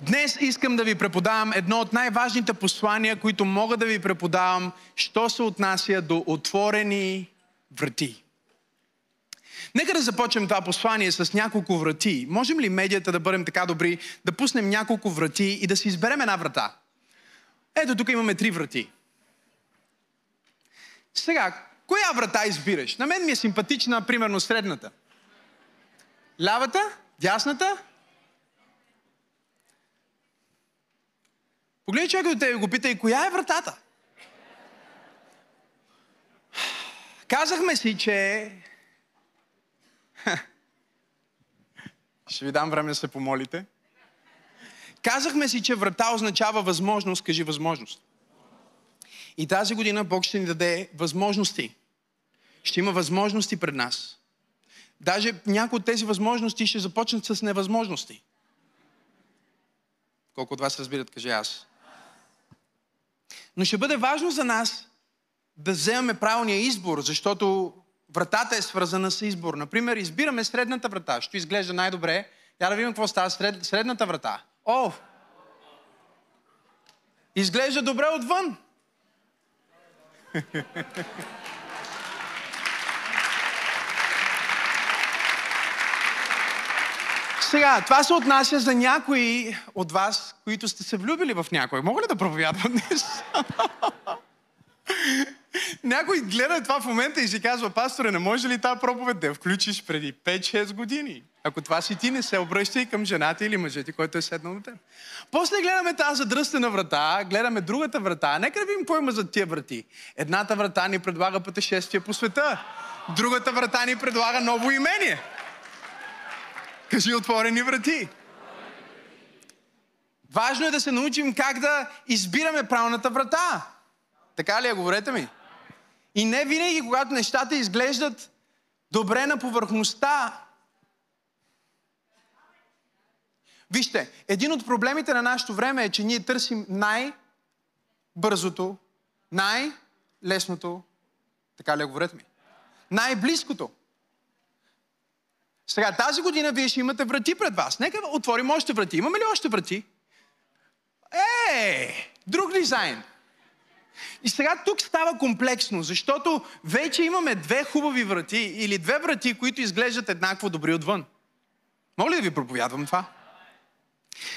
Днес искам да ви преподавам едно от най-важните послания, които мога да ви преподавам, що се отнася до отворени врати. Нека да започнем това послание с няколко врати. Можем ли медията да бъдем така добри, да пуснем няколко врати и да си изберем една врата? Ето тук имаме три врати. Сега, коя врата избираш? На мен ми е симпатична, примерно, средната. Лявата? Дясната? Погледни човека до тебе и го пита коя е вратата? Казахме си, че... Ще ви дам време да се помолите. Казахме си, че врата означава възможност. Кажи възможност. И тази година Бог ще ни даде възможности. Ще има възможности пред нас. Даже някои от тези възможности ще започнат с невъзможности. Колко от вас разбират, каже аз. Но ще бъде важно за нас да вземем правилния избор, защото вратата е свързана с избор. Например, избираме средната врата. Ще изглежда най-добре. Я да видим какво става сред, средната врата. О! Изглежда добре отвън. Сега, това се отнася за някои от вас, които сте се влюбили в някой. Мога ли да проповядвам днес? Някой гледа това в момента и си казва, пасторе, не може ли тази проповед да я включиш преди 5-6 години? Ако това си ти, не се обръщай към жената или мъжете, който е седнал на теб. После гледаме тази задръстена врата, гледаме другата врата. Нека да видим какво има за тия врати. Едната врата ни предлага пътешествие по света. Другата врата ни предлага ново имение. Кажи отворени врати. Важно е да се научим как да избираме правилната врата. Така ли е? Говорете ми. И не винаги, когато нещата изглеждат добре на повърхността. Вижте, един от проблемите на нашето време е, че ние търсим най-бързото, най-лесното, така ли е? Говорете ми, най-близкото. Сега, тази година вие ще имате врати пред вас. Нека отворим още врати. Имаме ли още врати? Е, друг дизайн. И сега тук става комплексно, защото вече имаме две хубави врати или две врати, които изглеждат еднакво добри отвън. Мога ли да ви проповядвам това?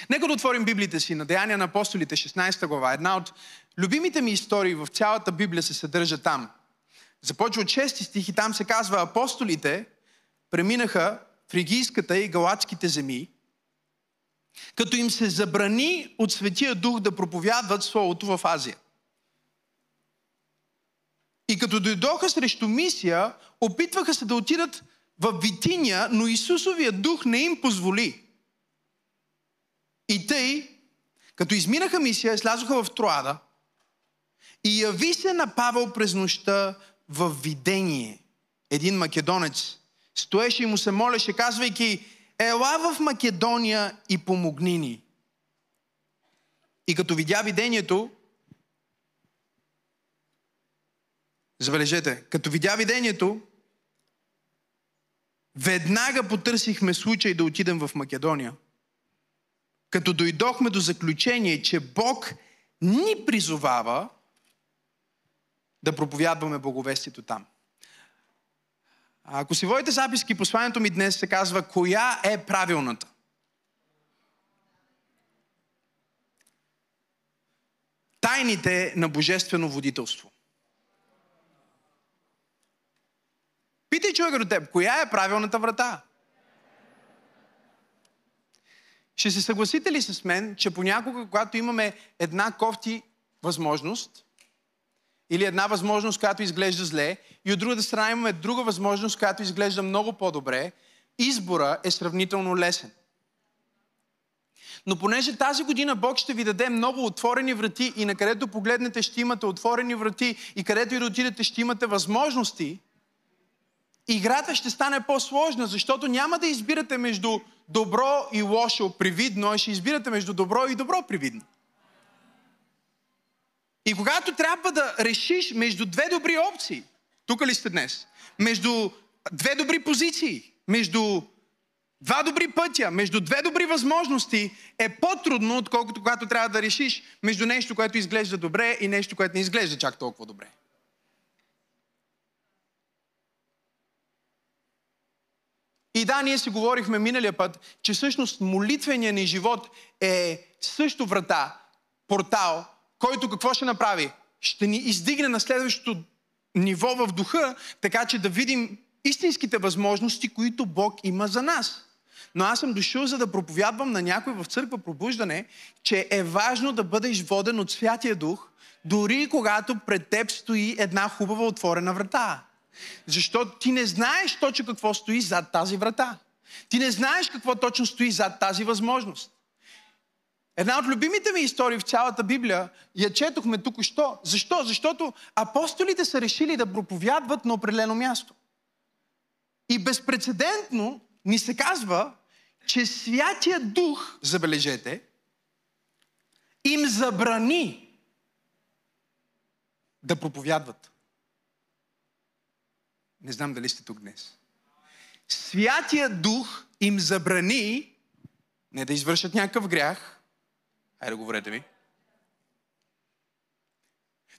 Нека да отворим Библията си на Деяния на апостолите, 16 глава. Една от любимите ми истории в цялата Библия се съдържа там. Започва от 6 стих и там се казва апостолите преминаха фригийската и галатските земи, като им се забрани от Светия Дух да проповядват Словото в Азия. И като дойдоха срещу мисия, опитваха се да отидат в Витиния, но Исусовия дух не им позволи. И тъй, като изминаха мисия, слязоха в Троада и яви се на Павел през нощта в видение. Един македонец стоеше и му се молеше, казвайки, ела в Македония и помогни ни. И като видя видението, забележете, като видя видението, веднага потърсихме случай да отидем в Македония. Като дойдохме до заключение, че Бог ни призовава да проповядваме благовестието там. Ако си водите записки, посланието ми днес се казва Коя е правилната? Тайните на божествено водителство. Питай човека до теб, коя е правилната врата? Ще се съгласите ли с мен, че понякога, когато имаме една кофти възможност, или една възможност, която изглежда зле, и от другата страна имаме друга възможност, която изглежда много по-добре, избора е сравнително лесен. Но понеже тази година Бог ще ви даде много отворени врати и на където погледнете ще имате отворени врати и където и да отидете ще имате възможности, играта ще стане по-сложна, защото няма да избирате между добро и лошо привидно, а ще избирате между добро и добро привидно. И когато трябва да решиш между две добри опции, тук ли сте днес? Между две добри позиции, между два добри пътя, между две добри възможности е по-трудно, отколкото когато трябва да решиш между нещо, което изглежда добре и нещо, което не изглежда чак толкова добре. И да, ние си говорихме миналия път, че всъщност молитвения ни живот е също врата, портал, който какво ще направи? Ще ни издигне на следващото ниво в духа, така че да видим истинските възможности, които Бог има за нас. Но аз съм дошъл за да проповядвам на някой в църква пробуждане, че е важно да бъдеш воден от Святия Дух, дори когато пред теб стои една хубава отворена врата. Защото ти не знаеш точно какво стои зад тази врата. Ти не знаеш какво точно стои зад тази възможност. Една от любимите ми истории в цялата Библия я четохме тук що. Защо? Защото апостолите са решили да проповядват на определено място. И безпредседентно ни се казва, че Святия Дух, забележете, им забрани да проповядват. Не знам дали сте тук днес. Святия Дух им забрани не да извършат някакъв грях. Хайде, говорете ми.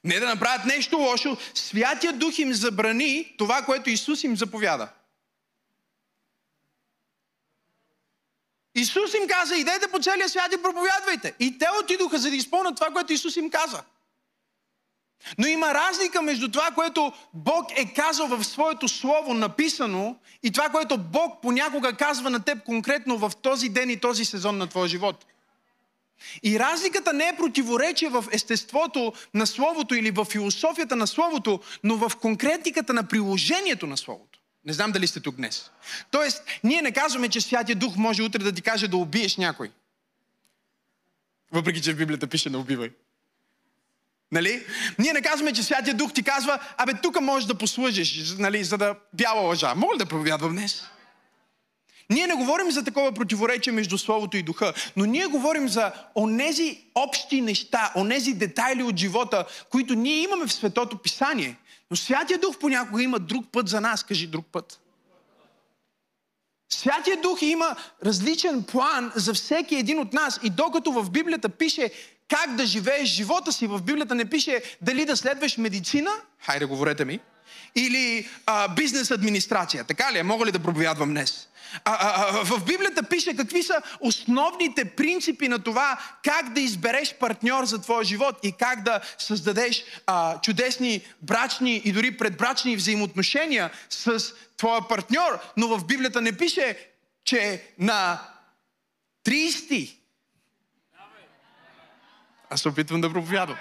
Не да направят нещо лошо. Святия Дух им забрани това, което Исус им заповяда. Исус им каза, идете по целия свят и проповядвайте. И те отидоха, за да изпълнят това, което Исус им каза. Но има разлика между това, което Бог е казал в своето слово написано и това, което Бог понякога казва на теб конкретно в този ден и този сезон на твоя живот. И разликата не е противоречие в естеството на Словото или в философията на Словото, но в конкретиката на приложението на Словото. Не знам дали сте тук днес. Тоест, ние не казваме, че Святия Дух може утре да ти каже да убиеш някой. Въпреки, че в Библията пише не убивай. Нали? Ние не казваме, че Святия Дух ти казва, абе, тук можеш да послужиш, нали, за да бяла лъжа. Мога ли да проповядвам днес? Ние не говорим за такова противоречие между Словото и Духа, но ние говорим за онези общи неща, онези детайли от живота, които ние имаме в Светото Писание. Но Святия Дух понякога има друг път за нас. Кажи друг път. Святия Дух има различен план за всеки един от нас. И докато в Библията пише как да живееш живота си, в Библията не пише дали да следваш медицина, хайде говорете ми, или а, бизнес администрация. Така ли е? Мога ли да проповядвам днес? А, а, в Библията пише какви са основните принципи на това как да избереш партньор за твоя живот и как да създадеш а, чудесни брачни и дори предбрачни взаимоотношения с твоя партньор. Но в Библията не пише, че на 30 аз се опитвам да проповядвам.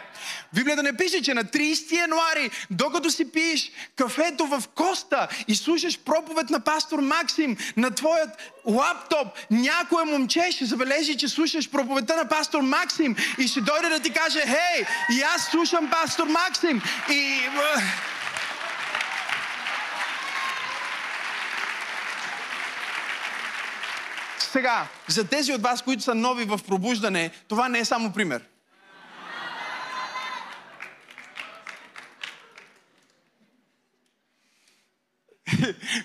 Библията не пише, че на 30 януари, докато си пиеш кафето в Коста и слушаш проповед на пастор Максим на твоят лаптоп, някое момче ще забележи, че слушаш проповедта на пастор Максим и ще дойде да ти каже, хей, и аз слушам пастор Максим. И... Сега, за тези от вас, които са нови в пробуждане, това не е само пример.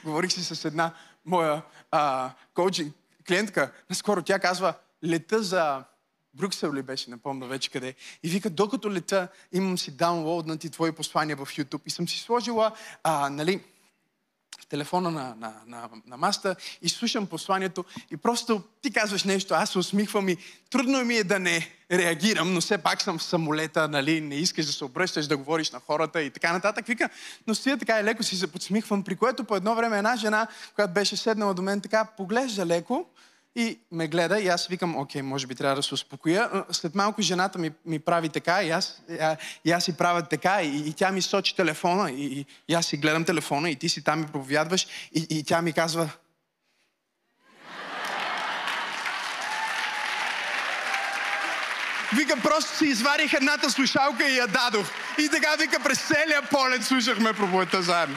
Говорих си с една моя а, коучинг клиентка. Наскоро тя казва, лета за Брюксел ли беше, не помня вече къде. И вика, докато лета, имам си даунлоуднати твои послания в YouTube. И съм си сложила, а, нали, телефона на, на, на, на маста и слушам посланието и просто ти казваш нещо, аз се усмихвам и трудно ми е да не реагирам, но все пак съм в самолета, нали, не искаш да се обръщаш, да говориш на хората и така нататък. Вика, но стоя така и леко си се подсмихвам, при което по едно време една жена, която беше седнала до мен, така поглежда леко и ме гледа и аз викам, окей, може би трябва да се успокоя. След малко жената ми, ми прави така и аз, и аз си правя така и, и тя ми сочи телефона и, и, и аз си гледам телефона и ти си там ми проповядваш и, и тя ми казва, Вика, просто си изварих едната слушалка и я дадох. И така, вика, през целия полет слушахме проповедта заедно.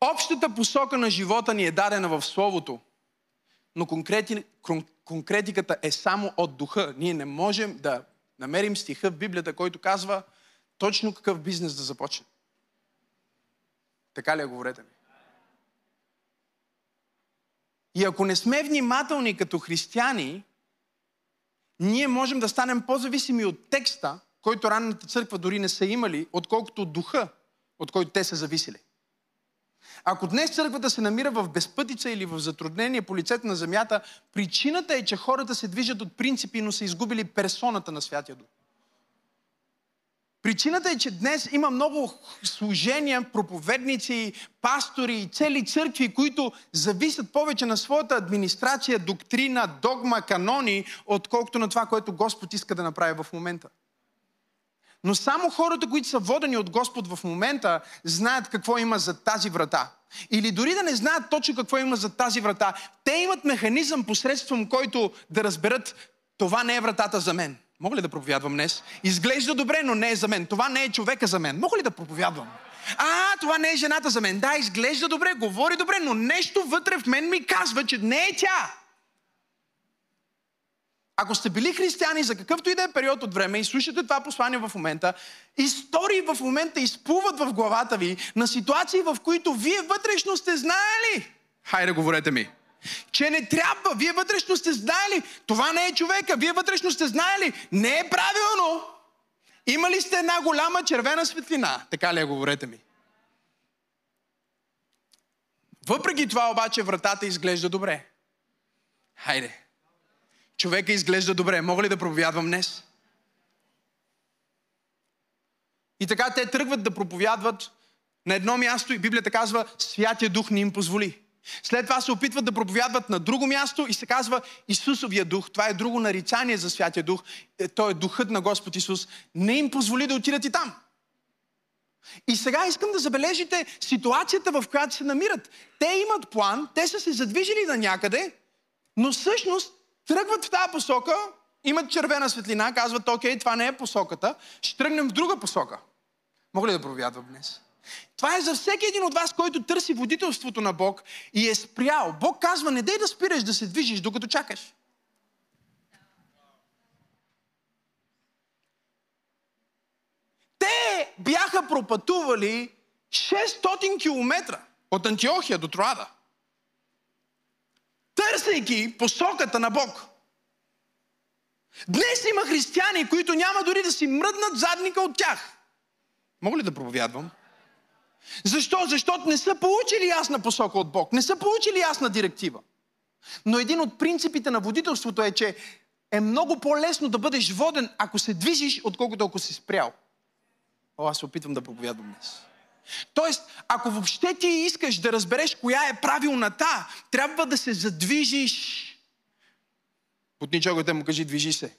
Общата посока на живота ни е дадена в Словото, но конкрети, конкретиката е само от духа. Ние не можем да намерим стиха в Библията, който казва точно какъв бизнес да започне. Така ли е, говорете ми? И ако не сме внимателни като християни, ние можем да станем по-зависими от текста, който ранната църква дори не са имали, отколкото от духа, от който те са зависели. Ако днес църквата се намира в безпътица или в затруднение по лицето на земята, причината е, че хората се движат от принципи, но са изгубили персоната на Святия Дух. Причината е, че днес има много служения, проповедници, пастори и цели църкви, които зависят повече на своята администрация, доктрина, догма, канони, отколкото на това, което Господ иска да направи в момента. Но само хората, които са водени от Господ в момента, знаят какво има за тази врата. Или дори да не знаят точно какво има за тази врата, те имат механизъм посредством който да разберат това не е вратата за мен. Мога ли да проповядвам днес? Изглежда добре, но не е за мен. Това не е човека за мен. Мога ли да проповядвам? А, това не е жената за мен. Да, изглежда добре, говори добре, но нещо вътре в мен ми казва, че не е тя. Ако сте били християни за какъвто и да е период от време и слушате това послание в момента, истории в момента изплуват в главата ви на ситуации, в които вие вътрешно сте знаели. Хайде, говорете ми. Че не трябва. Вие вътрешно сте знаели. Това не е човека. Вие вътрешно сте знаели. Не е правилно. Имали сте една голяма червена светлина. Така ли е, говорете ми? Въпреки това обаче вратата изглежда добре. Хайде. Човека изглежда добре. Мога ли да проповядвам днес? И така те тръгват да проповядват на едно място и Библията казва, Святия Дух не им позволи. След това се опитват да проповядват на друго място и се казва Исусовия дух. Това е друго нарицание за Святия Дух. Е, той е духът на Господ Исус. Не им позволи да отидат и там. И сега искам да забележите ситуацията, в която се намират. Те имат план, те са се задвижили на някъде, но всъщност тръгват в тази посока, имат червена светлина, казват, окей, това не е посоката, ще тръгнем в друга посока. Мога ли да проповядвам днес? Това е за всеки един от вас, който търси водителството на Бог и е спрял. Бог казва, не дей да спираш да се движиш, докато чакаш. Те бяха пропътували 600 км от Антиохия до Троада, търсейки посоката на Бог. Днес има християни, които няма дори да си мръднат задника от тях. Мога ли да проповядвам? Защо? Защото не са получили ясна посока от Бог, не са получили ясна директива. Но един от принципите на водителството е, че е много по-лесно да бъдеш воден, ако се движиш, отколкото ако си спрял. О, аз се опитвам да проповядвам днес. Тоест, ако въобще ти искаш да разбереш коя е правилната, трябва да се задвижиш. Путни човекът му кажи, движи се.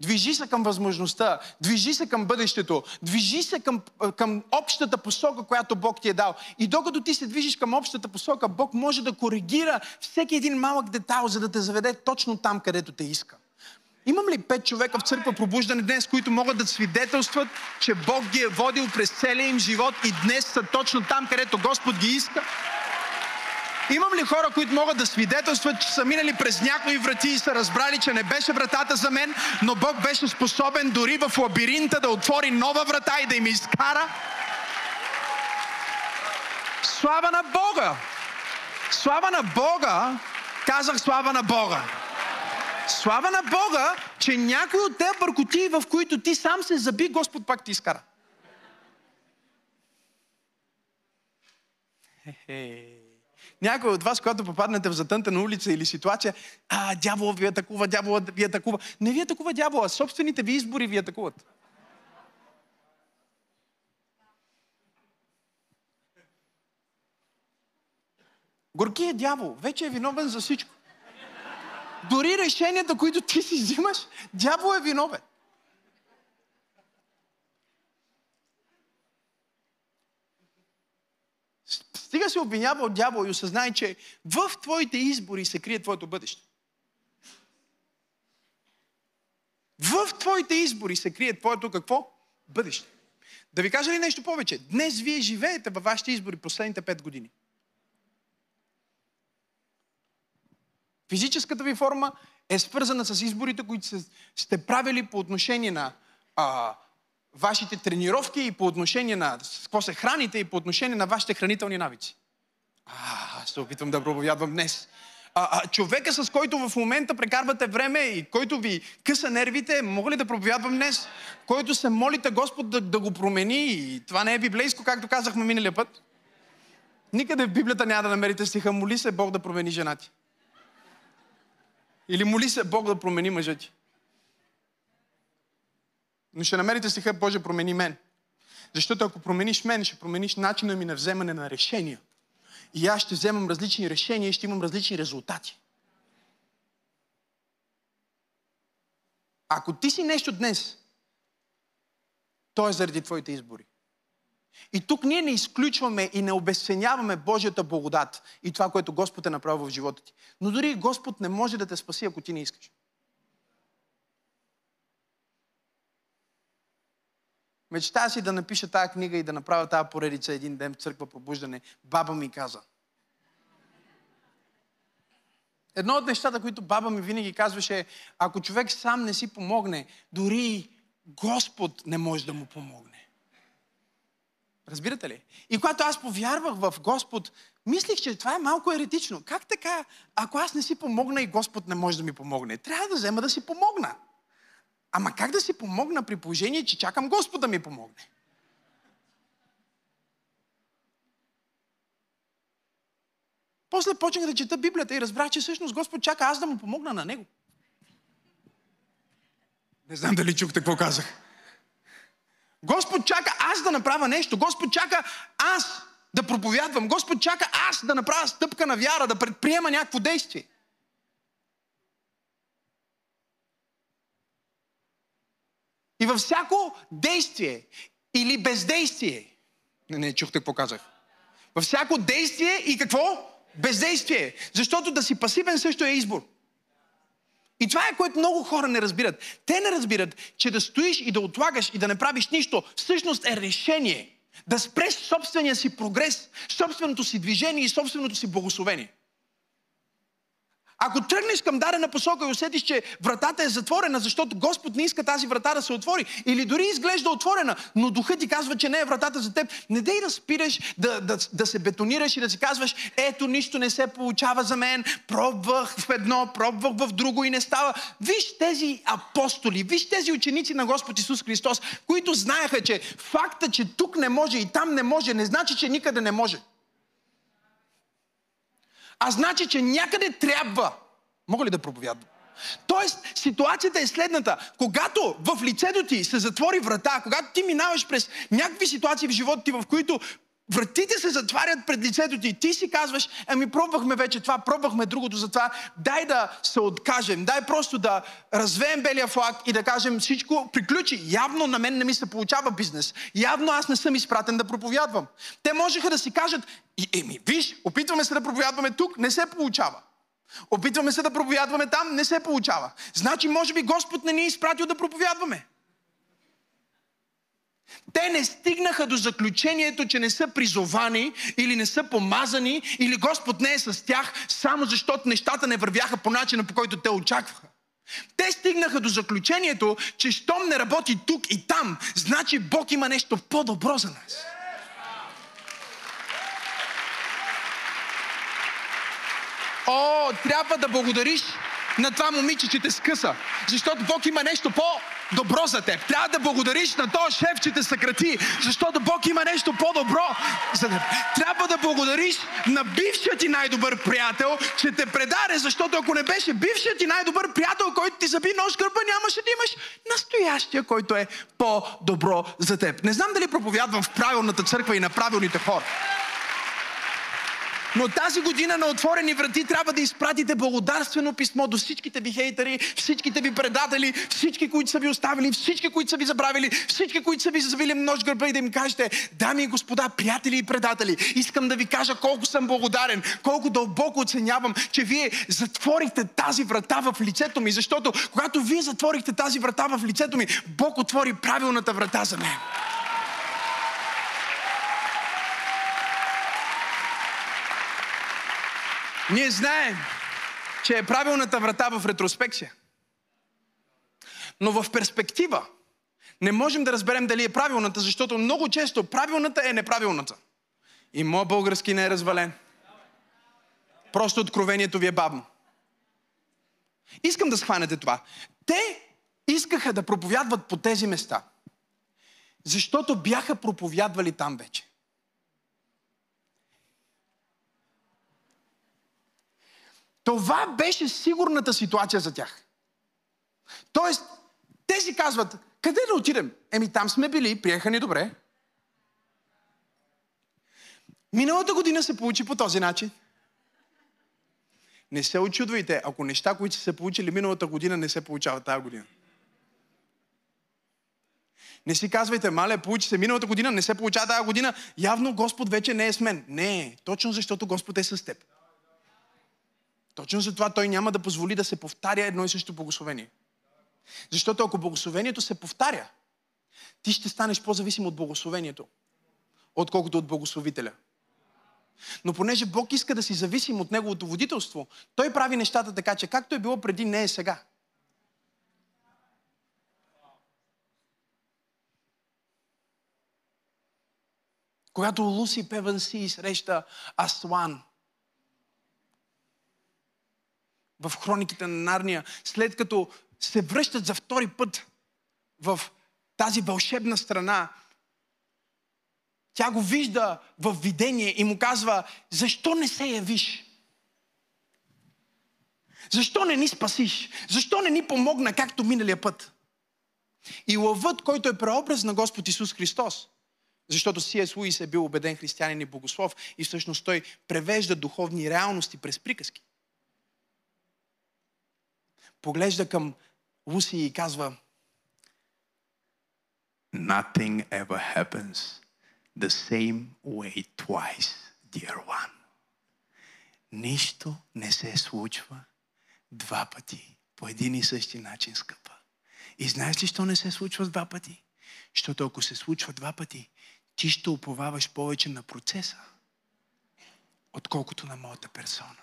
Движи се към възможността, движи се към бъдещето, движи се към, към общата посока, която Бог ти е дал. И докато ти се движиш към общата посока, Бог може да коригира всеки един малък детал, за да те заведе точно там, където те иска. Имам ли пет човека в църква пробуждане днес, които могат да свидетелстват, че Бог ги е водил през целия им живот и днес са точно там, където Господ ги иска? Имам ли хора, които могат да свидетелстват, че са минали през някои врати и са разбрали, че не беше вратата за мен, но Бог беше способен дори в лабиринта да отвори нова врата и да им изкара? Слава на Бога! Слава на Бога! Казах слава на Бога! Слава на Бога, че някой от тези бъркоти, в които ти сам се заби, Господ пак ти изкара. Хе-хе. Някой от вас, когато попаднете в затънтена улица или ситуация, а, дявола ви атакува, дявола ви атакува. Не ви атакува дявола, собствените ви избори ви атакуват. Горкият дявол вече е виновен за всичко. Дори решенията, които ти си взимаш, дявол е виновен. Стига се обвинява от дявол и осъзнай, че в твоите избори се крие твоето бъдеще. В твоите избори се крие твоето какво? Бъдеще. Да ви кажа ли нещо повече? Днес вие живеете във вашите избори последните пет години. Физическата ви форма е свързана с изборите, които сте правили по отношение на а, вашите тренировки и по отношение на с какво се храните и по отношение на вашите хранителни навици. А, се опитвам да проповядвам днес. А, а, човека, с който в момента прекарвате време и който ви къса нервите, мога ли да проповядвам днес? Който се молите Господ да, да го промени и това не е библейско, както казахме миналия път. Никъде в Библията няма да намерите стиха, моли се Бог да промени жена ти. Или моли се Бог да промени мъжа ти. Но ще намерите стиха, Боже, промени мен. Защото ако промениш мен, ще промениш начина ми на вземане на решения. И аз ще вземам различни решения и ще имам различни резултати. Ако ти си нещо днес, то е заради твоите избори. И тук ние не изключваме и не обесценяваме Божията благодат и това, което Господ е направил в живота ти. Но дори Господ не може да те спаси, ако ти не искаш. Мечтая си да напиша тази книга и да направя тази поредица един ден в църква пробуждане. Баба ми каза. Едно от нещата, които баба ми винаги казваше ако човек сам не си помогне, дори Господ не може да му помогне. Разбирате ли? И когато аз повярвах в Господ, мислих, че това е малко еретично. Как така, ако аз не си помогна и Господ не може да ми помогне? Трябва да взема да си помогна. Ама как да си помогна при положение, че чакам Господ да ми помогне? После почнах да чета Библията и разбрах, че всъщност Господ чака аз да му помогна на Него. Не знам дали чухте какво казах. Господ чака аз да направя нещо. Господ чака аз да проповядвам. Господ чака аз да направя стъпка на вяра, да предприема някакво действие. И във всяко действие или бездействие, не, не чухте какво казах, във всяко действие и какво? Бездействие. Защото да си пасивен също е избор. И това е което много хора не разбират. Те не разбират, че да стоиш и да отлагаш и да не правиш нищо, всъщност е решение. Да спреш собствения си прогрес, собственото си движение и собственото си благословение. Ако тръгнеш към дадена посока и усетиш, че вратата е затворена, защото Господ не иска тази врата да се отвори, или дори изглежда отворена, но духът ти казва, че не е вратата за теб, не дей да спираш, да, да, да се бетонираш и да си казваш, ето нищо не се получава за мен, пробвах в едно, пробвах в друго и не става. Виж тези апостоли, виж тези ученици на Господ Исус Христос, които знаеха, че факта, че тук не може и там не може, не значи, че никъде не може а значи, че някъде трябва. Мога ли да проповядвам? Тоест, ситуацията е следната. Когато в лицето ти се затвори врата, когато ти минаваш през някакви ситуации в живота ти, в които вратите се затварят пред лицето ти. Ти си казваш, ами пробвахме вече това, пробвахме другото за това, дай да се откажем, дай просто да развеем белия флаг и да кажем всичко приключи. Явно на мен не ми се получава бизнес. Явно аз не съм изпратен да проповядвам. Те можеха да си кажат, еми, виж, опитваме се да проповядваме тук, не се получава. Опитваме се да проповядваме там, не се получава. Значи, може би Господ не ни е изпратил да проповядваме. Те не стигнаха до заключението, че не са призовани или не са помазани или Господ не е с тях, само защото нещата не вървяха по начина, по който те очакваха. Те стигнаха до заключението, че щом не работи тук и там, значи Бог има нещо по-добро за нас. О, трябва да благодариш на това момиче, че те скъса. Защото Бог има нещо по-добро за теб. Трябва да благодариш на този шеф, че те съкрати. Защото Бог има нещо по-добро за теб. Трябва да благодариш на бившия ти най-добър приятел, че те предаде. Защото ако не беше бившият ти най-добър приятел, който ти заби нож гърба, нямаше да имаш настоящия, който е по-добро за теб. Не знам дали проповядвам в правилната църква и на правилните хора. Но тази година на отворени врати трябва да изпратите благодарствено писмо до всичките ви хейтери, всичките ви предатели, всички, които са ви оставили, всички, които са ви забравили, всички, които са ви завили нож гърба и да им кажете, дами и господа, приятели и предатели, искам да ви кажа колко съм благодарен, колко дълбоко оценявам, че вие затворихте тази врата в лицето ми, защото когато вие затворихте тази врата в лицето ми, Бог отвори правилната врата за мен. Ние знаем, че е правилната врата в ретроспекция. Но в перспектива, Не можем да разберем дали е правилната, защото много често правилната е неправилната. И моят български не е развален. Просто откровението ви е бавно. Искам да схванете това. Те искаха да проповядват по тези места, защото бяха проповядвали там вече. Това беше сигурната ситуация за тях. Тоест, те си казват, къде да отидем? Еми там сме били, приеха ни добре. Миналата година се получи по този начин. Не се очудвайте, ако неща, които са се получили миналата година, не се получават тази година. Не си казвайте, мале, получи се миналата година, не се получава тази година. Явно Господ вече не е с мен. Не, точно защото Господ е с теб. Точно за това Той няма да позволи да се повтаря едно и също благословение. Защото ако благословението се повтаря, ти ще станеш по-зависим от благословението, отколкото от благословителя. Но понеже Бог иска да си зависим от Неговото водителство, Той прави нещата така, че както е било преди, не е сега. Когато Луси Певанси среща Аслан в хрониките на Нарния, след като се връщат за втори път в тази вълшебна страна, тя го вижда в видение и му казва, защо не се явиш? Защо не ни спасиш? Защо не ни помогна, както миналия път? И лъвът, който е преобраз на Господ Исус Христос, защото С.С. Луис е бил убеден християнин и богослов и всъщност той превежда духовни реалности през приказки. Поглежда към Луси и казва Nothing ever happens the same way twice, dear one. Нищо не се случва два пъти по един и същи начин, скъпа. И знаеш ли, що не се случва два пъти? Защото ако се случва два пъти, ти ще уповаваш повече на процеса, отколкото на моята персона.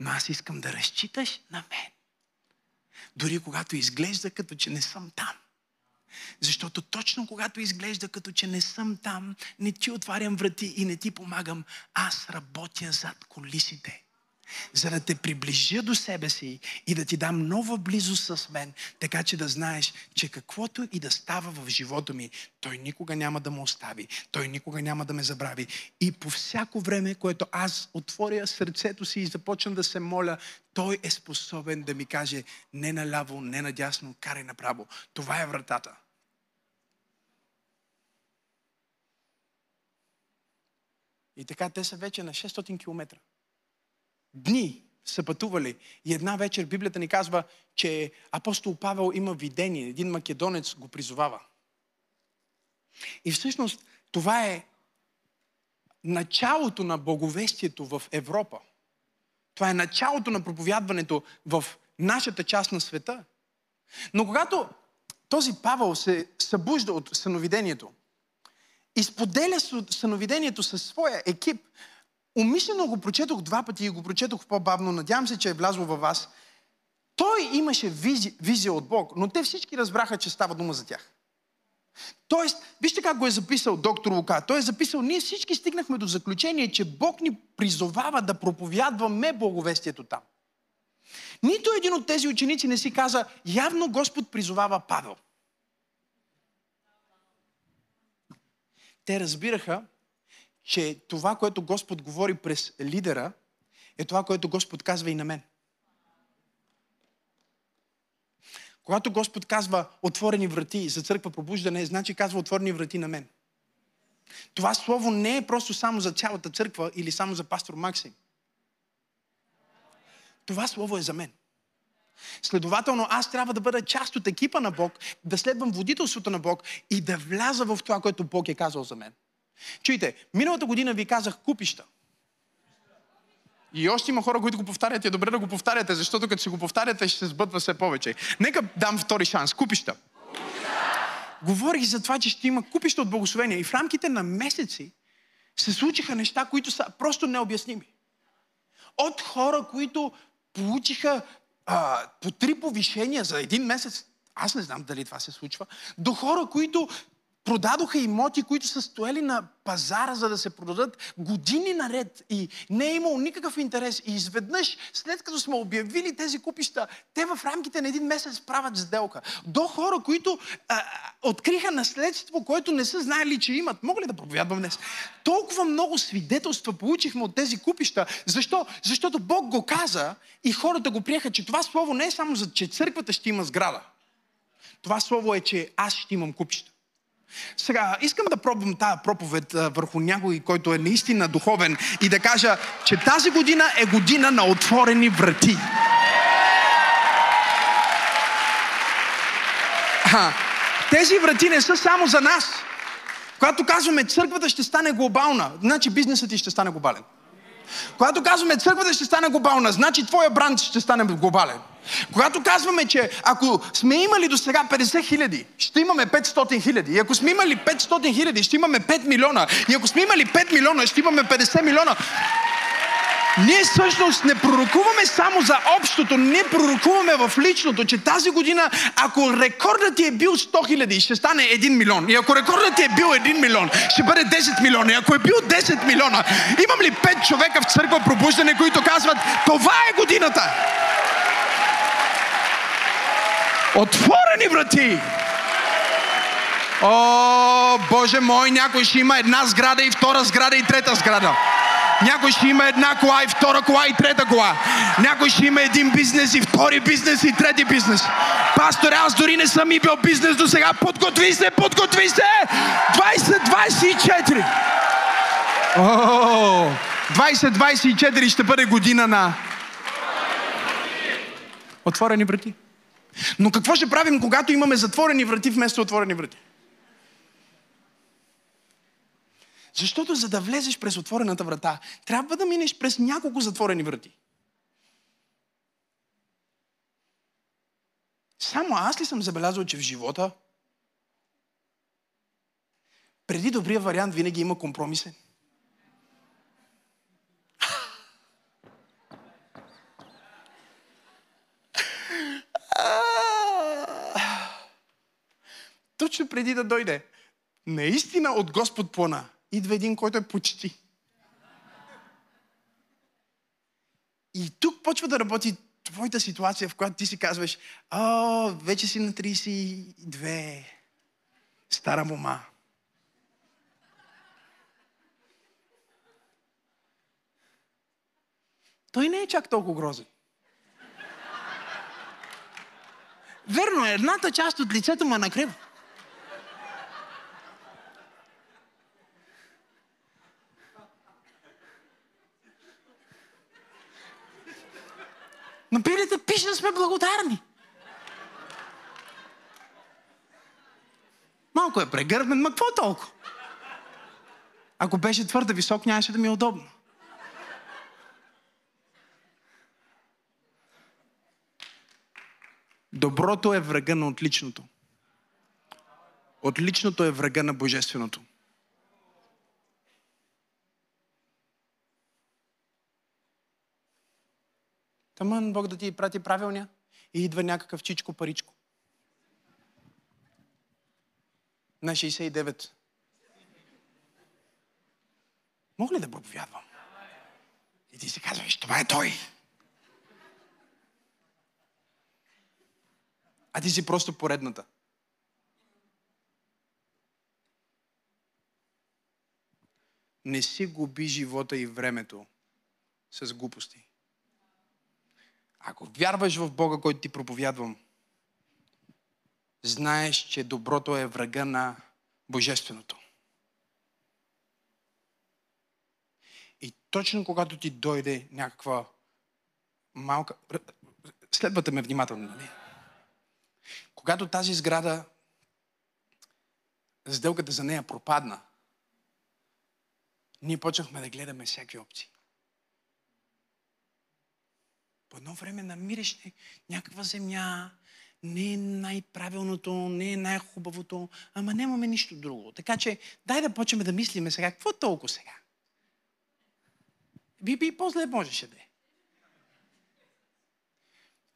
Но аз искам да разчиташ на мен. Дори когато изглежда като че не съм там. Защото точно когато изглежда като че не съм там, не ти отварям врати и не ти помагам, аз работя зад колисите за да те приближа до себе си и да ти дам нова близост с мен, така че да знаеш, че каквото и да става в живота ми, Той никога няма да ме остави, Той никога няма да ме забрави. И по всяко време, което аз отворя сърцето си и започна да се моля, Той е способен да ми каже не наляво, не надясно, карай направо. Това е вратата. И така те са вече на 600 км дни са пътували. И една вечер Библията ни казва, че апостол Павел има видение. Един македонец го призовава. И всъщност това е началото на боговестието в Европа. Това е началото на проповядването в нашата част на света. Но когато този Павел се събужда от съновидението и споделя съновидението със своя екип, Умишлено го прочетох два пъти и го прочетох по-бавно. Надявам се, че е влязло във вас. Той имаше визия, визия от Бог, но те всички разбраха, че става дума за тях. Тоест, вижте как го е записал доктор Лука. Той е записал, ние всички стигнахме до заключение, че Бог ни призовава да проповядваме благовестието там. Нито един от тези ученици не си каза, явно Господ призовава Павел. Те разбираха, че това, което Господ говори през лидера, е това, което Господ казва и на мен. Когато Господ казва отворени врати за църква пробуждане, значи казва отворени врати на мен. Това слово не е просто само за цялата църква или само за пастор Максим. Това слово е за мен. Следователно, аз трябва да бъда част от екипа на Бог, да следвам водителството на Бог и да вляза в това, което Бог е казал за мен. Чуйте, миналата година ви казах купища. И още има хора, които го повтарят. Е добре да го повтаряте, защото като си го повтаряте, ще се сбъдва все повече. Нека дам втори шанс. Купища. Говорих за това, че ще има купища от благословения. И в рамките на месеци се случиха неща, които са просто необясними. От хора, които получиха а, по три повишения за един месец. аз не знам дали това се случва, до хора, които продадоха имоти, които са стояли на пазара, за да се продадат години наред и не е имало никакъв интерес. И изведнъж, след като сме обявили тези купища, те в рамките на един месец правят сделка. До хора, които а, откриха наследство, което не са знаели, че имат. Мога ли да проповядвам днес? Толкова много свидетелства получихме от тези купища. Защо? Защото Бог го каза и хората го приеха, че това слово не е само за, че църквата ще има сграда. Това слово е, че аз ще имам купища. Сега, искам да пробвам тази проповед а, върху някой, който е наистина духовен и да кажа, че тази година е година на отворени врати. А, тези врати не са само за нас. Когато казваме църквата ще стане глобална, значи бизнесът ти ще стане глобален. Когато казваме църквата ще стане глобална, значи твоя бранд ще стане глобален. Когато казваме, че ако сме имали до сега 50 хиляди, ще имаме 500 хиляди. И ако сме имали 500 хиляди, ще имаме 5 милиона. И ако сме имали 5 милиона, ще имаме 50 милиона. Ние всъщност не пророкуваме само за общото, не пророкуваме в личното, че тази година, ако рекордът ти е бил 100 хиляди, ще стане 1 милион. И ако рекордът ти е бил 1 милион, ще бъде 10 милиона. И ако е бил 10 милиона, имам ли 5 човека в църква пробуждане, които казват, това е годината. Отворени врати! О, Боже мой, някой ще има една сграда и втора сграда и трета сграда. Някой ще има една кола и втора кола и трета кола. Някой ще има един бизнес и втори бизнес и трети бизнес. Пастор, аз дори не съм имал бизнес до сега. Подготви се, подготви се! 2024! О, 2024 ще бъде година на отворени врати. Но какво ще правим, когато имаме затворени врати вместо отворени врати? Защото за да влезеш през отворената врата, трябва да минеш през няколко затворени врати. Само аз ли съм забелязал, че в живота преди добрия вариант винаги има компромисен? Точно преди да дойде, наистина от Господ плана, идва един, който е почти. И тук почва да работи твоята ситуация, в която ти си казваш, о, вече си на 32, стара мома. Той не е чак толкова грозен. Верно е, едната част от лицето му е Но Библията пише да сме благодарни. Малко е прегърбен, ма какво толкова? Ако беше твърде висок, нямаше да ми е удобно. Доброто е врага на отличното. Отличното е врага на божественото. Тамън Бог да ти прати правилния и идва някакъв чичко паричко. На 69. Мога ли да проповядвам? И ти си казваш, това е той. А ти си просто поредната. Не си губи живота и времето с глупости. Ако вярваш в Бога, който ти проповядвам, знаеш, че доброто е врага на Божественото. И точно когато ти дойде някаква малка... Следвате ме внимателно, нали? Когато тази сграда, сделката за нея пропадна, ние почнахме да гледаме всякакви опции. По едно време намираш някаква земя, не е най-правилното, не е най-хубавото, ама нямаме нищо друго. Така че, дай да почнем да мислиме сега, какво толкова сега? Би, би по-зле можеше да е.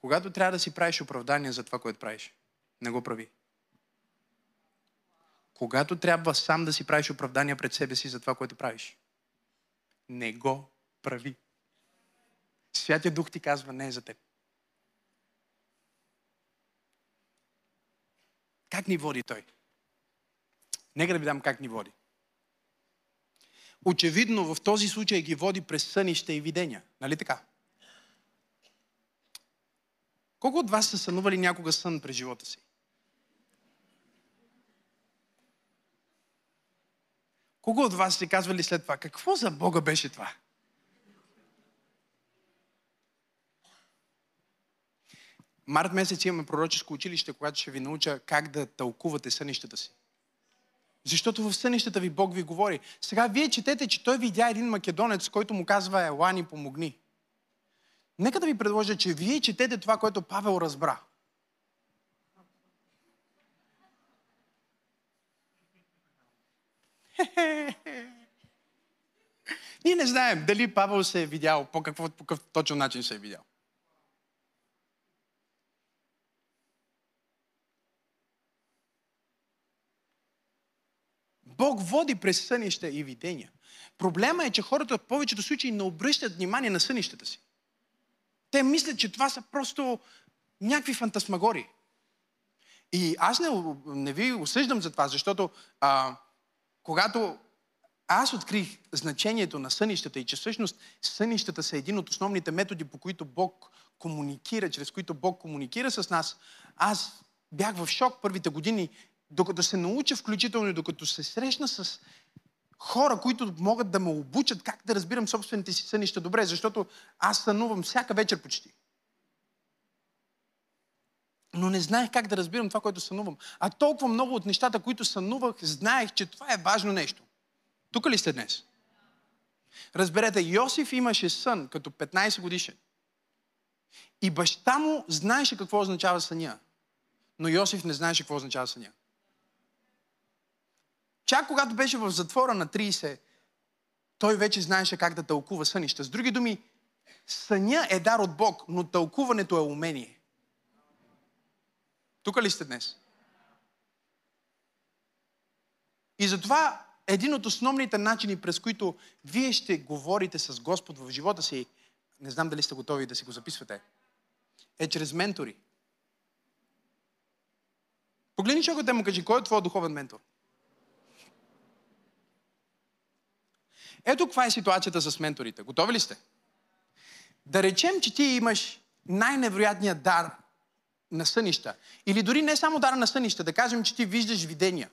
Когато трябва да си правиш оправдание за това, което правиш. Не го прави. Когато трябва сам да си правиш оправдания пред себе си за това, което правиш, не го прави. Святия Дух ти казва, не е за теб. Как ни води Той? Нека да ви дам как ни води. Очевидно в този случай ги води през сънища и видения. Нали така? Колко от вас са сънували някога сън през живота си? Колко от вас си казвали след това, какво за Бога беше това? Март месец имаме пророческо училище, когато ще ви науча как да тълкувате сънищата си. Защото в сънищата ви Бог ви говори. Сега вие четете, че той видя един македонец, който му казва, Елани, помогни. Нека да ви предложа, че вие четете това, което Павел разбра. Ние не знаем дали Павел се е видял, по, какво, по какъв точен начин се е видял. Бог води през сънища и видения. Проблема е, че хората в повечето случаи не обръщат внимание на сънищата си. Те мислят, че това са просто някакви фантасмагори. И аз не, не ви осъждам за това, защото а, когато аз открих значението на сънищата и че всъщност сънищата са един от основните методи, по които Бог комуникира, чрез които Бог комуникира с нас, аз бях в шок първите години, докато се науча включително и докато се срещна с хора, които могат да ме обучат как да разбирам собствените си сънища добре, защото аз сънувам всяка вечер почти. Но не знаех как да разбирам това, което сънувам. А толкова много от нещата, които сънувах, знаех, че това е важно нещо. Тук ли сте днес? Разберете, Йосиф имаше сън като 15 годишен. И баща му знаеше какво означава съня. Но Йосиф не знаеше какво означава съня. Чак когато беше в затвора на 30, той вече знаеше как да тълкува сънища. С други думи, съня е дар от Бог, но тълкуването е умение. Тук ли сте днес? И затова един от основните начини, през които вие ще говорите с Господ в живота си, не знам дали сте готови да си го записвате, е чрез ментори. Погледни човекът му кажи, кой е твой духовен ментор? Ето каква е ситуацията с менторите. Готови ли сте? Да речем, че ти имаш най-невероятния дар на сънища. Или дори не само дар на сънища, да кажем, че ти виждаш видения.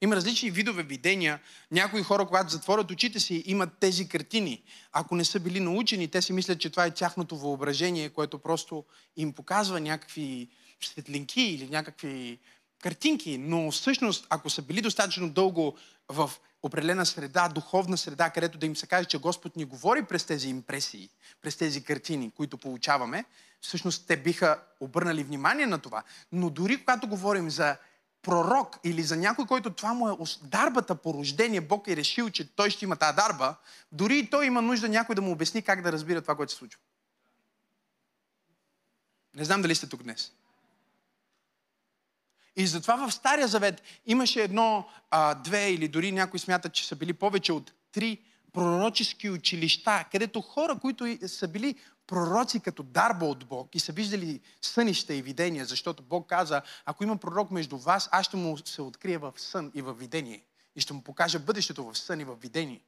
Има различни видове видения. Някои хора, когато затворят очите си, имат тези картини. Ако не са били научени, те си мислят, че това е тяхното въображение, което просто им показва някакви светлинки или някакви картинки. Но всъщност, ако са били достатъчно дълго в определена среда, духовна среда, където да им се каже, че Господ ни говори през тези импресии, през тези картини, които получаваме, всъщност те биха обърнали внимание на това. Но дори когато говорим за пророк или за някой, който това му е дарбата по рождение, Бог е решил, че той ще има тази дарба, дори и той има нужда някой да му обясни как да разбира това, което се случва. Не знам дали сте тук днес. И затова в Стария Завет имаше едно, а, две или дори някои смятат, че са били повече от три пророчески училища, където хора, които са били пророци като дарба от Бог и са виждали сънища и видения, защото Бог каза, ако има пророк между вас, аз ще му се открия в сън и в видение. И ще му покажа бъдещето в сън и в видение.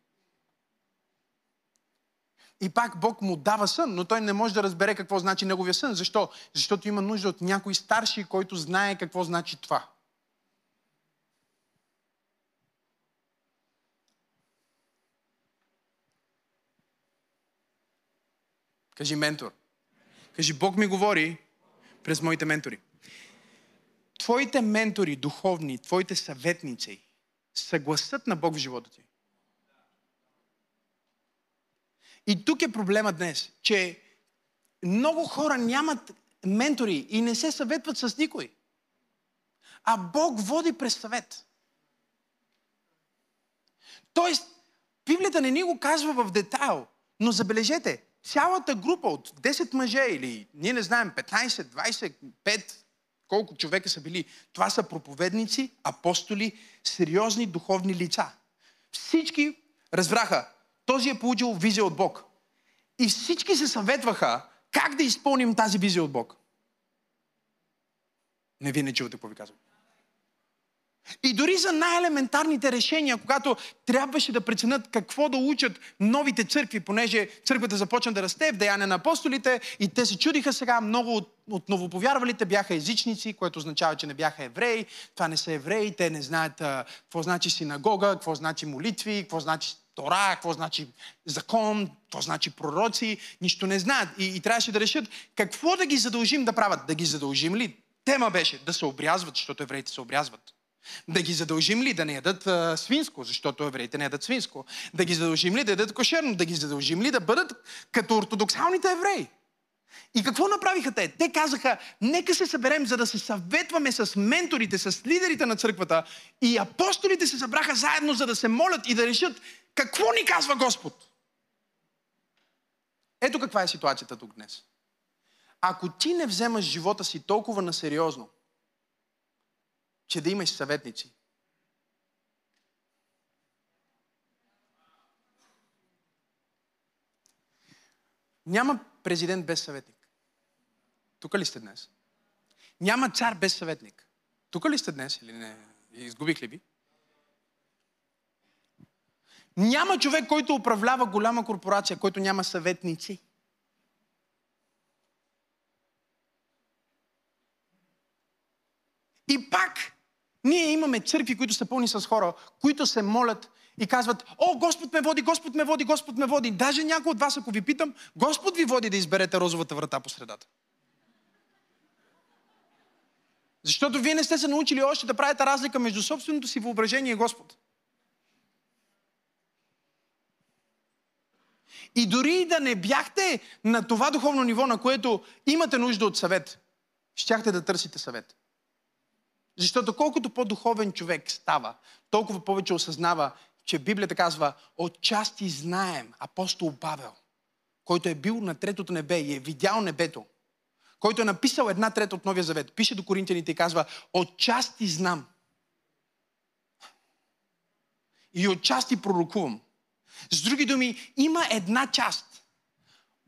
И пак Бог му дава сън, но той не може да разбере какво значи неговия сън. Защо? Защото има нужда от някой старши, който знае какво значи това. Кажи ментор. Кажи, Бог ми говори през моите ментори. Твоите ментори, духовни, твоите съветници, са на Бог в живота ти. И тук е проблема днес, че много хора нямат ментори и не се съветват с никой. А Бог води през съвет. Тоест, Библията не ни го казва в детайл, но забележете, цялата група от 10 мъже или ние не знаем 15, 20, 5, колко човека са били, това са проповедници, апостоли, сериозни духовни лица. Всички разбраха, този е получил визия от Бог. И всички се съветваха как да изпълним тази визия от Бог. Не вие не чувате какво ви казвам. И дори за най-елементарните решения, когато трябваше да преценят какво да учат новите църкви, понеже църквата започна да расте в деяния на апостолите и те се чудиха сега, много от, от новоповярвалите бяха езичници, което означава, че не бяха евреи. Това не са евреи, те не знаят а, какво значи синагога, какво значи молитви, какво значи Тора, какво значи закон, какво значи пророци, нищо не знаят. И, и трябваше да решат какво да ги задължим да правят. Да ги задължим ли? Тема беше да се обрязват, защото евреите се обрязват. Да ги задължим ли да не ядат а, свинско, защото евреите не ядат свинско? Да ги задължим ли да ядат кошерно? Да ги задължим ли да бъдат като ортодоксалните евреи? И какво направиха те? Те казаха, нека се съберем, за да се съветваме с менторите, с лидерите на църквата. И апостолите се събраха заедно, за да се молят и да решат какво ни казва Господ. Ето каква е ситуацията тук днес. Ако ти не вземаш живота си толкова насериозно, че да имаш съветници. Няма президент без съветник. Тук ли сте днес? Няма цар без съветник. Тук ли сте днес или не? Изгубих ли ви? Няма човек, който управлява голяма корпорация, който няма съветници. И пак ние имаме църкви, които са пълни с хора, които се молят и казват, о, Господ ме води, Господ ме води, Господ ме води. Даже някой от вас, ако ви питам, Господ ви води да изберете розовата врата по средата. Защото вие не сте се научили още да правите разлика между собственото си въображение и Господ. И дори да не бяхте на това духовно ниво, на което имате нужда от съвет, щяхте да търсите съвет. Защото колкото по-духовен човек става, толкова повече осъзнава, че Библията казва, отчасти знаем апостол Павел, който е бил на третото небе и е видял небето, който е написал една трета от Новия Завет, пише до коринтияните и казва, отчасти знам. И отчасти пророкувам. С други думи, има една част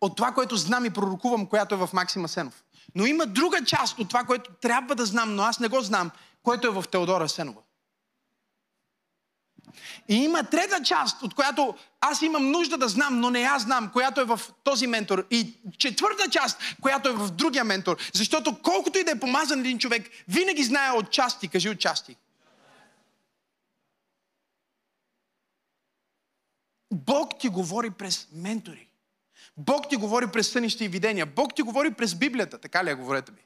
от това, което знам и пророкувам, която е в Максима Сенов. Но има друга част от това, което трябва да знам, но аз не го знам, което е в Теодора Сенова. И има трета част, от която аз имам нужда да знам, но не аз знам, която е в този ментор. И четвърта част, която е в другия ментор. Защото колкото и да е помазан един човек, винаги знае от части. Кажи от части. Бог ти говори през ментори. Бог ти говори през сънища и видения. Бог ти говори през Библията. Така ли е, говорете ми?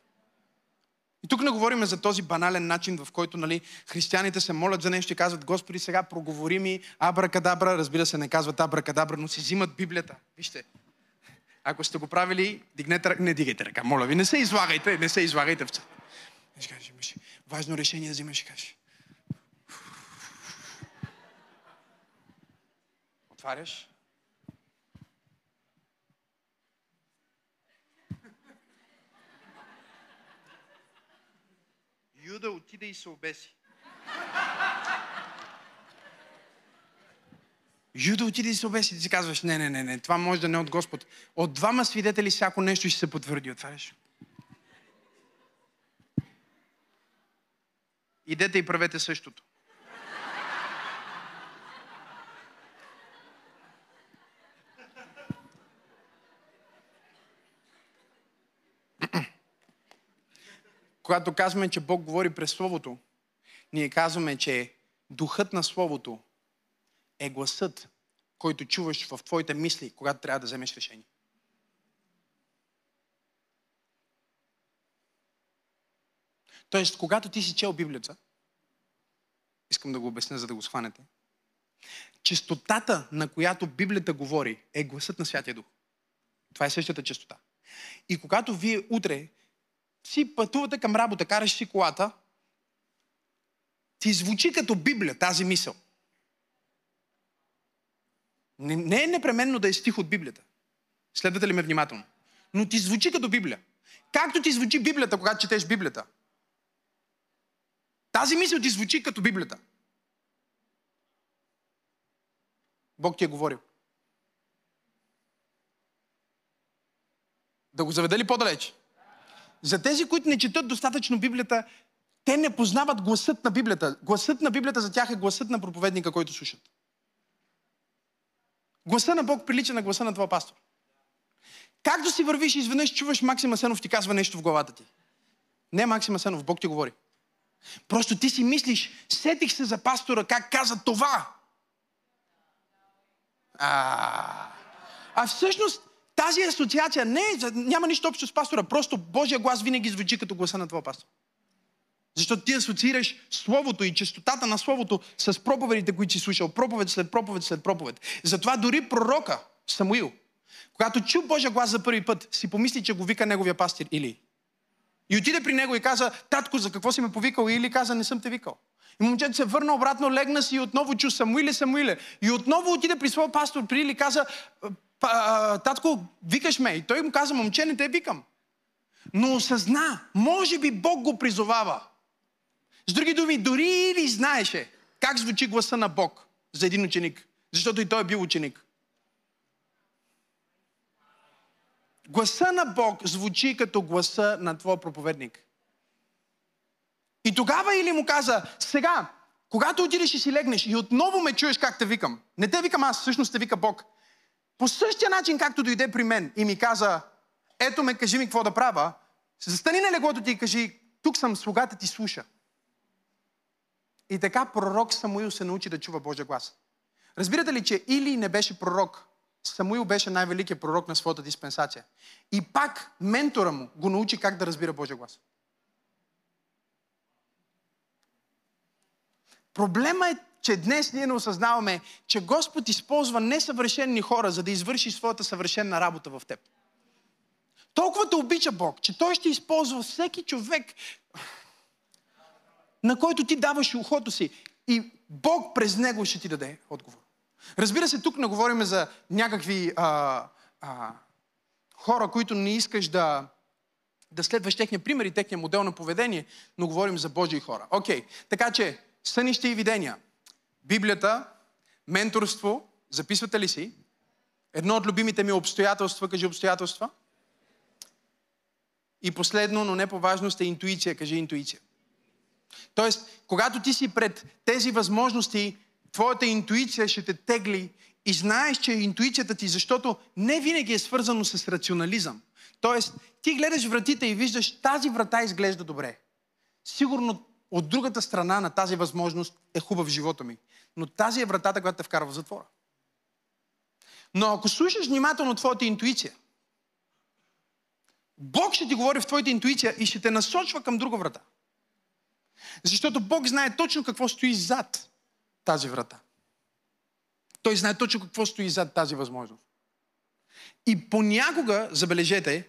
И тук не говорим за този банален начин, в който нали, християните се молят за нещо и казват, Господи, сега проговори ми абракадабра. Разбира се, не казват абракадабра, но си взимат Библията. Вижте, ако сте го правили, дигнете ръка. Не дигайте ръка, моля ви, не се излагайте, не се излагайте в църква. Важно решение да взимаш и кажеш. Отваряш, Юда отиде и се обеси. Юда отиде и се обеси. Ти си казваш, не, не, не, не, това може да не е от Господ. От двама свидетели всяко нещо ще се потвърди. Отваряш. Идете и правете същото. Когато казваме, че Бог говори през Словото, ние казваме, че духът на Словото е гласът, който чуваш в твоите мисли, когато трябва да вземеш решение. Тоест, когато ти си чел Библията, искам да го обясня, за да го схванете, честотата, на която Библията говори, е гласът на Святия Дух. Това е същата честота. И когато вие утре си пътувате към работа, караш си колата, ти звучи като Библия тази мисъл. Не, не е непременно да е стих от Библията. Следвате ли ме внимателно? Но ти звучи като Библия. Както ти звучи Библията, когато четеш Библията. Тази мисъл ти звучи като Библията. Бог ти е говорил. Да го заведа ли по-далеч? За тези, които не четат достатъчно Библията, те не познават гласът на Библията. Гласът на Библията за тях е гласът на проповедника, който слушат. Гласа на Бог прилича на гласа на твоя пастор. Както си вървиш изведнъж чуваш Максима Сенов ти казва нещо в главата ти. Не Максима Сенов, Бог ти говори. Просто ти си мислиш, сетих се за пастора, как каза това. А, а всъщност тази асоциация не е, няма нищо общо с пастора, просто Божия глас винаги звучи като гласа на твоя пастор. Защото ти асоциираш Словото и честотата на Словото с проповедите, които си слушал. Проповед след проповед след проповед. Затова дори пророка Самуил, когато чу Божия глас за първи път, си помисли, че го вика неговия пастир Или. И отиде при него и каза, татко, за какво си ме повикал? Или каза, не съм те викал. И момчето се върна обратно, легна си и отново чу Самуиле, Самуиле. И отново отиде при своя пастор при Или и каза, татко, викаш ме. И той му каза, момче, не те викам. Но осъзна, може би Бог го призовава. С други думи, дори Или знаеше как звучи гласа на Бог за един ученик. Защото и той е бил ученик. Гласа на Бог звучи като гласа на твой проповедник. И тогава Или му каза, сега, когато отидеш и си легнеш и отново ме чуеш как те викам, не те викам аз, всъщност те вика Бог. По същия начин, както дойде при мен и ми каза, ето ме, кажи ми какво да правя, застани на леглото ти и кажи, тук съм, слугата ти слуша. И така пророк Самуил се научи да чува Божия глас. Разбирате ли, че Или не беше пророк, Самуил беше най-великият пророк на своята диспенсация. И пак ментора му го научи как да разбира Божия глас. Проблема е, че днес ние не осъзнаваме, че Господ използва несъвършенни хора, за да извърши своята съвършенна работа в теб. Толкова те обича Бог, че Той ще използва всеки човек, на който ти даваш ухото си. И Бог през него ще ти даде отговор. Разбира се, тук не говорим за някакви а, а, хора, които не искаш да, да следваш техния пример и техния модел на поведение, но говорим за Божии хора. Окей, okay. така че сънище и видения. Библията, менторство, записвате ли си? Едно от любимите ми обстоятелства, кажи обстоятелства. И последно, но не по важност е интуиция, кажи интуиция. Тоест, когато ти си пред тези възможности, твоята интуиция ще те тегли и знаеш, че интуицията ти, защото не винаги е свързано с рационализъм. Тоест, ти гледаш вратите и виждаш, тази врата изглежда добре. Сигурно от другата страна на тази възможност е хубав живота ми. Но тази е вратата, която те вкарва в затвора. Но ако слушаш внимателно твоята интуиция, Бог ще ти говори в твоята интуиция и ще те насочва към друга врата. Защото Бог знае точно какво стои зад тази врата. Той знае точно какво стои зад тази възможност. И понякога, забележете,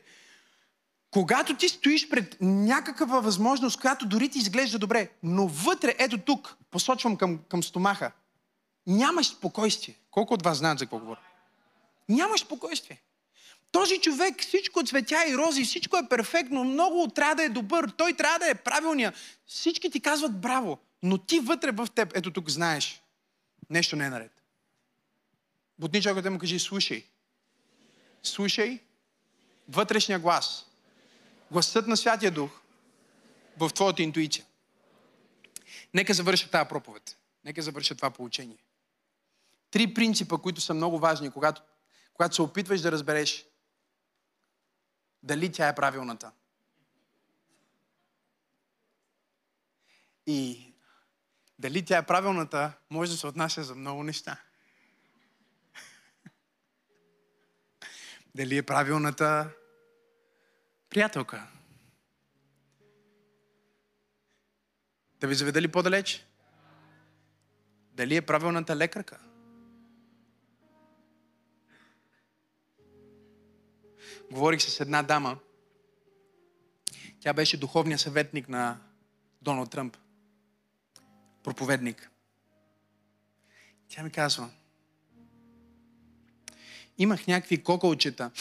когато ти стоиш пред някаква възможност, която дори ти изглежда добре, но вътре, ето тук, посочвам към, към стомаха, нямаш спокойствие. Колко от вас знаят за какво говоря? Нямаш спокойствие. Този човек, всичко цветя и рози, всичко е перфектно, много трябва да е добър, той трябва да е правилния. Всички ти казват браво, но ти вътре в теб, ето тук знаеш, нещо не е наред. Бутни човекът му кажи, слушай. Слушай вътрешния глас. Гласът на Святия Дух в твоята интуиция. Нека завърша тази проповед. Нека завърша това получение. Три принципа, които са много важни, когато, когато се опитваш да разбереш дали тя е правилната. И дали тя е правилната, може да се отнася за много неща. дали е правилната приятелка. Да ви заведа ли по-далеч? Дали е правилната лекарка? Говорих с една дама. Тя беше духовният съветник на Доналд Тръмп. Проповедник. Тя ми казва, имах някакви кокълчета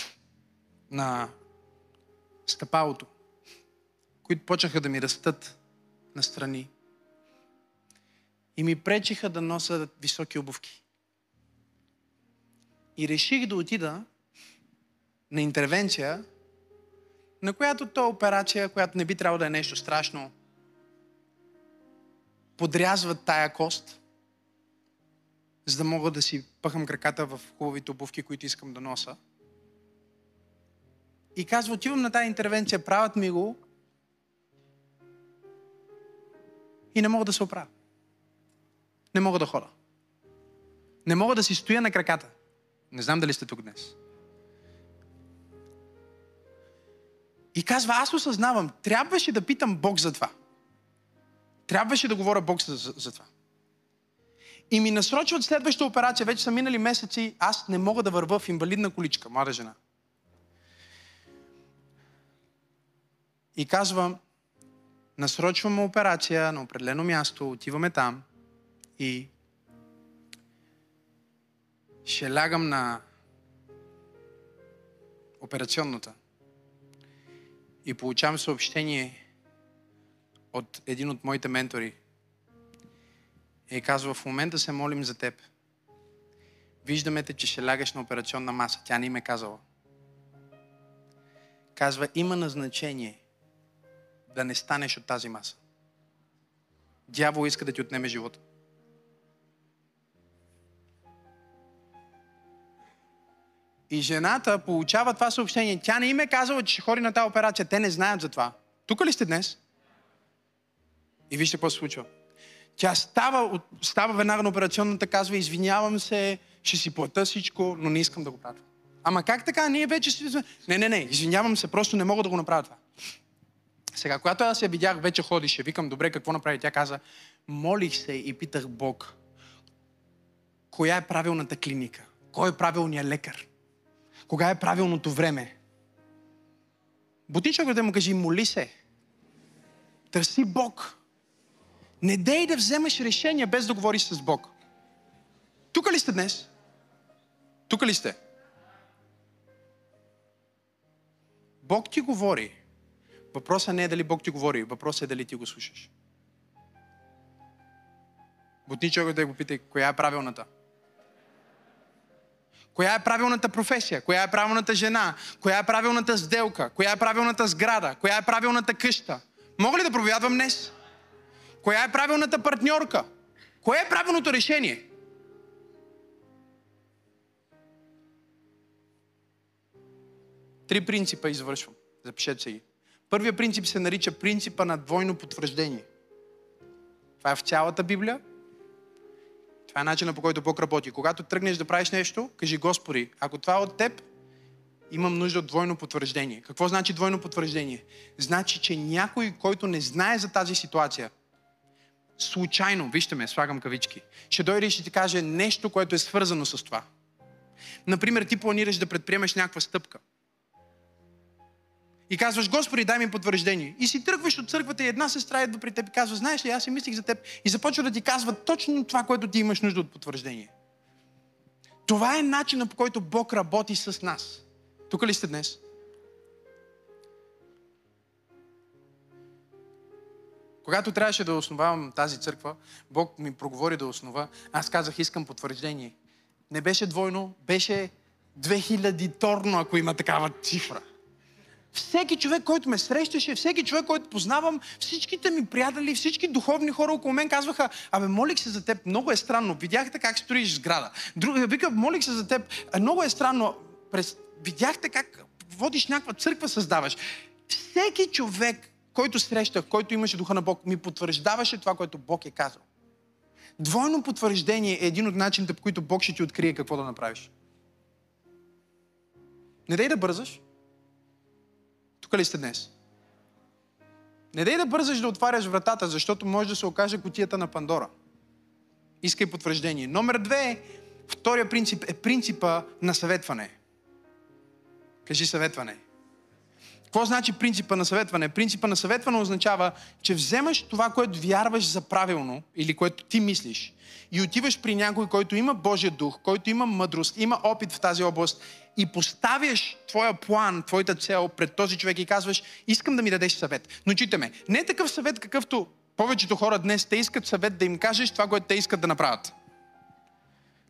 на стъпалото, които почнаха да ми растат настрани. И ми пречиха да нося високи обувки. И реших да отида на интервенция, на която то операция, която не би трябвало да е нещо страшно, подрязват тая кост, за да мога да си пъхам краката в хубавите обувки, които искам да носа. И казва, отивам на тази интервенция, правят ми го и не мога да се оправя. Не мога да хода. Не мога да си стоя на краката. Не знам дали сте тук днес. И казва, аз осъзнавам, трябваше да питам Бог за това. Трябваше да говоря Бог за, за, за това. И ми насрочват следващата операция. Вече са минали месеци. Аз не мога да вървя в инвалидна количка, млада жена. И казвам, насрочваме операция на определено място, отиваме там и ще лягам на операционната. И получавам съобщение от един от моите ментори. И казва, в момента се молим за теб. Виждаме те, че ще лягаш на операционна маса. Тя не им е казала. Казва, има назначение да не станеш от тази маса. Дявол иска да ти отнеме живота. И жената получава това съобщение. Тя не им е казала, че ще ходи на тази операция. Те не знаят за това. Тук ли сте днес? И вижте какво се случва. Тя става, става веднага на операционната, казва, извинявам се, ще си плата всичко, но не искам да го правя. Ама как така? Ние вече си... Не, не, не, извинявам се, просто не мога да го направя това. Сега, когато аз я видях, вече ходише, викам, добре, какво направи? Тя каза, молих се и питах Бог, коя е правилната клиника? Кой е правилният лекар? Кога е правилното време? Бутичък да му кажи, моли се. Търси Бог. Не дей да вземеш решение без да говориш с Бог. Тук ли сте днес? Тук ли сте? Бог ти говори. Въпросът не е дали Бог ти говори, въпросът е дали ти го слушаш. Бутни човек да го питай, коя е правилната? Коя е правилната професия? Коя е правилната жена? Коя е правилната сделка? Коя е правилната сграда? Коя е правилната къща? Мога ли да проповядвам днес? Коя е правилната партньорка? Кое е правилното решение? Три принципа извършвам. Запишете се ги. Първият принцип се нарича принципа на двойно потвърждение. Това е в цялата Библия. Това е начинът по който Бог работи. Когато тръгнеш да правиш нещо, кажи Господи, ако това е от теб, имам нужда от двойно потвърждение. Какво значи двойно потвърждение? Значи, че някой, който не знае за тази ситуация, случайно, вижте ме, слагам кавички, ще дойде и ще ти каже нещо, което е свързано с това. Например, ти планираш да предприемеш някаква стъпка. И казваш, Господи, дай ми потвърждение. И си тръгваш от църквата и една сестра идва при теб и казва, знаеш ли, аз си мислих за теб. И започва да ти казва точно това, което ти имаш нужда от потвърждение. Това е начинът по който Бог работи с нас. Тук ли сте днес? Когато трябваше да основавам тази църква, Бог ми проговори да основа. Аз казах, искам потвърждение. Не беше двойно, беше 2000 торно, ако има такава цифра. Всеки човек, който ме срещаше, всеки човек, който познавам, всичките ми приятели, всички духовни хора около мен казваха, абе, молих се за теб, много е странно, видяхте как строиш сграда. Друг, вика, молих се за теб, много е странно, през, видяхте как водиш някаква църква, създаваш. Всеки човек, който срещах, който имаше духа на Бог, ми потвърждаваше това, което Бог е казал. Двойно потвърждение е един от начините, по които Бог ще ти открие какво да направиш. Не дай да бързаш. Тук ли сте днес? Не дай да бързаш да отваряш вратата, защото може да се окаже котията на Пандора. Искай потвърждение. Номер две, втория принцип е принципа на съветване. Кажи съветване. Какво значи принципа на съветване? Принципа на съветване означава, че вземаш това, което вярваш за правилно или което ти мислиш и отиваш при някой, който има Божия дух, който има мъдрост, има опит в тази област и поставяш твоя план, твоята цел пред този човек и казваш, искам да ми дадеш съвет. Но читаме, не е такъв съвет, какъвто повечето хора днес те искат съвет да им кажеш това, което те искат да направят.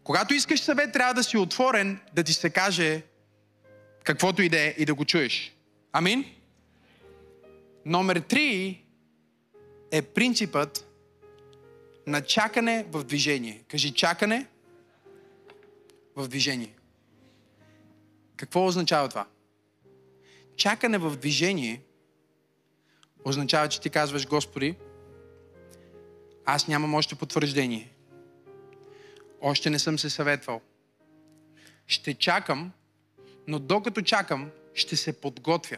Когато искаш съвет, трябва да си отворен да ти се каже каквото и да е и да го чуеш. Амин? Номер три е принципът на чакане в движение. Кажи чакане в движение. Какво означава това? Чакане в движение означава, че ти казваш, Господи, аз нямам още потвърждение. Още не съм се съветвал. Ще чакам, но докато чакам, ще се подготвя.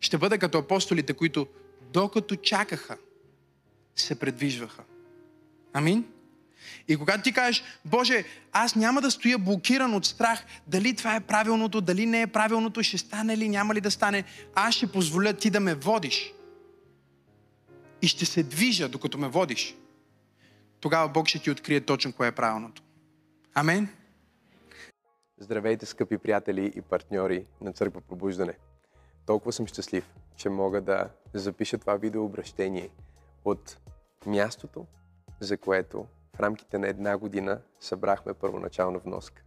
Ще бъда като апостолите, които докато чакаха, се предвижваха. Амин? И когато ти кажеш, Боже, аз няма да стоя блокиран от страх, дали това е правилното, дали не е правилното, ще стане ли, няма ли да стане, аз ще позволя ти да ме водиш. И ще се движа, докато ме водиш. Тогава Бог ще ти открие точно кое е правилното. Амен? Здравейте, скъпи приятели и партньори на Църква Пробуждане. Толкова съм щастлив, че мога да запиша това видеообращение от мястото, за което в рамките на една година събрахме първоначална вноска.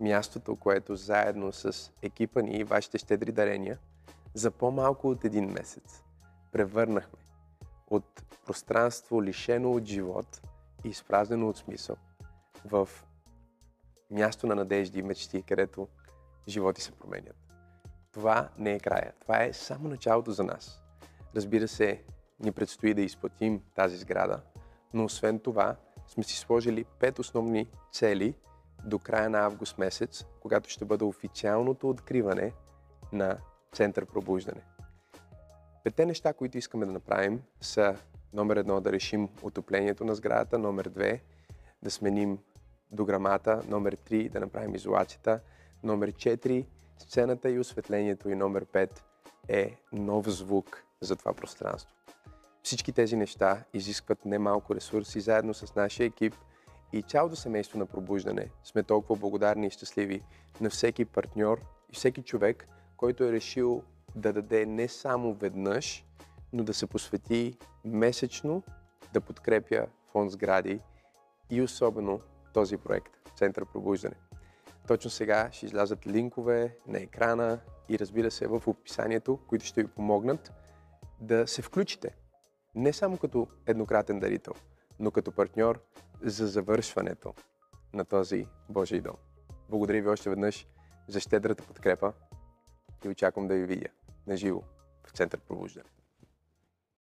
Мястото, което заедно с екипа ни и вашите щедри дарения за по-малко от един месец превърнахме от пространство лишено от живот и изпразнено от смисъл в място на надежди и мечти, където животи се променят. Това не е края. Това е само началото за нас. Разбира се, ни предстои да изплатим тази сграда, но освен това сме си сложили пет основни цели до края на август месец, когато ще бъде официалното откриване на Център Пробуждане. Петте неща, които искаме да направим са номер едно да решим отоплението на сградата, номер две да сменим дограмата, номер 3 да направим изолацията, номер 4 сцената и осветлението и номер 5 е нов звук за това пространство. Всички тези неща изискват немалко ресурси заедно с нашия екип и цялото семейство на пробуждане. Сме толкова благодарни и щастливи на всеки партньор и всеки човек, който е решил да даде не само веднъж, но да се посвети месечно да подкрепя фонд сгради и особено този проект Център Пробуждане. Точно сега ще излязат линкове на екрана и разбира се в описанието, които ще ви помогнат да се включите. Не само като еднократен дарител, но като партньор за завършването на този Божий дом. Благодаря ви още веднъж за щедрата подкрепа и очаквам да ви видя на живо в Център Пробуждане.